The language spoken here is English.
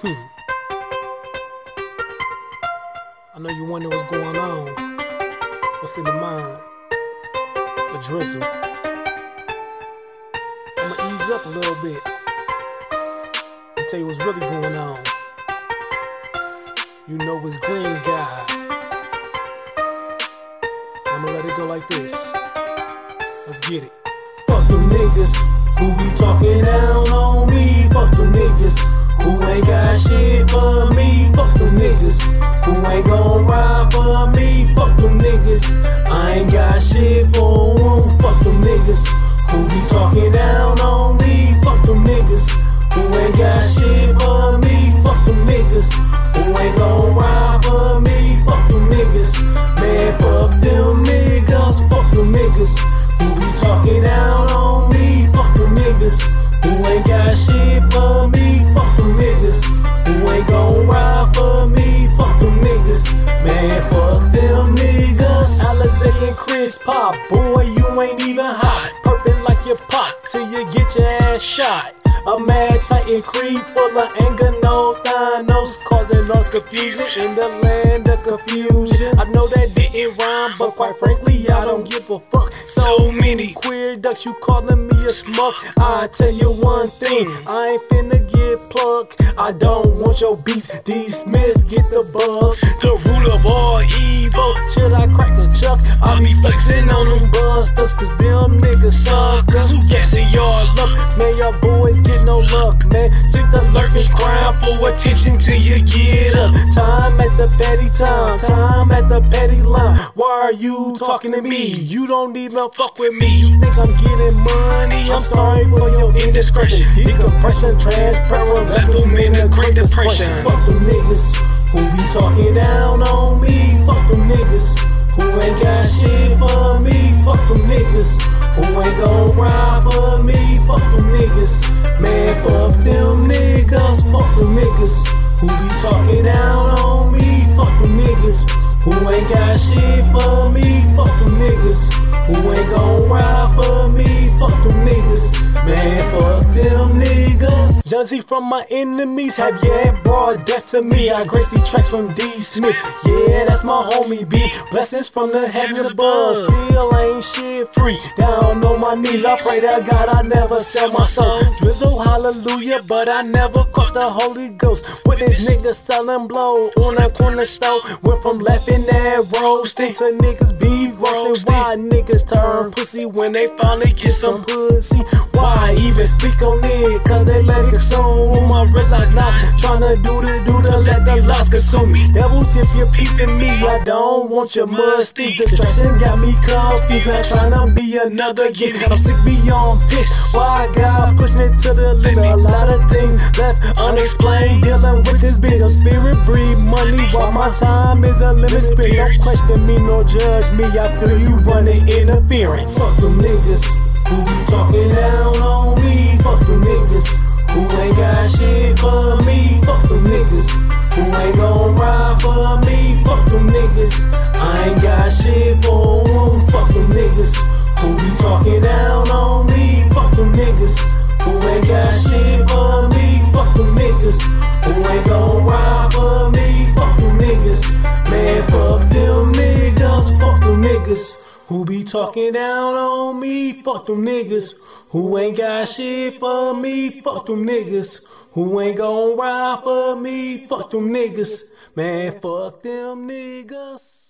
Hmm. I know you wonder what's going on. What's in the mind? A Drizzo. I'ma ease up a little bit and tell you what's really going on. You know it's green guy. I'ma let it go like this. Let's get it. Fuck them niggas who be talking down on me. Fuck them shit for me. Fuck them niggas who ain't gon' ride for me. Fuck them niggas. Man, fuck them niggas. Fuck them niggas who be talking down on me. Fuck them niggas who ain't got shit for me. Fuck them niggas who ain't gon' ride for me. Fuck them niggas, man. Fuck them niggas. Alizé and Chris Pop, boy, you ain't even hot. Purping like your pot till you get your ass shot. A mad titan creep full of anger, no Thanos, causing us confusion in the land of confusion. I know that didn't rhyme, but quite frankly, I don't give a fuck. So many queer ducks, you calling me a smug? I tell you one thing, I ain't finna get. I don't want your beats. D Smith, get the bugs. The root of all evil. Should I crack a chuck? I be flexing on them busters, cause them niggas suckers. Who guessing your luck? Man, your boys get no luck, man. Sit the lurking crime for attention till you get Time at the petty time, time at the petty line. Why are you talking to me? You don't even fuck with me. You think I'm getting money? I'm sorry for your indiscretion. Decompression, transparent, left them in a great depression. Fuck them niggas who be talking down on me. Fuck them niggas who ain't got shit for me. Fuck them niggas who ain't gon' ride ain't got shit for me. Fuck them niggas who ain't gon' ride for me. Fuck them niggas, Jealousy from my enemies have yeah brought death to me. I grace these tracks from D Smith. Yeah, that's my homie B. Blessings from the heavens above. Still ain't shit free. Down on my knees, I pray to God I never sell my soul. Drizzo, hallelujah, but I never caught the Holy Ghost. With this nigga selling blow on that corner store. Went from laughing at roasting to niggas be roasting. Why niggas turn pussy when they finally get some pussy? Why even speak on it? Cause they let it consume. I realize not trying to do the do to let the lies consume me. Devils, if you're peeping me, I don't want your musty. Distraction got me confused. Not trying to be another kid. I'm sick beyond piss. Why God pushing it to the limit? A lot of things left unexplained. Dealing with this bitch. I'm spirit breathe money while my time is a limit. Spirit don't question me nor judge me. I feel you running interference. Fuck them niggas who be talking down on me. Fuck them niggas who who be talking down on me. Fuck them niggas who ain't got shit for me. Fuck them niggas who ain't gon' ride for me. Fuck them niggas. Man, fuck them niggas.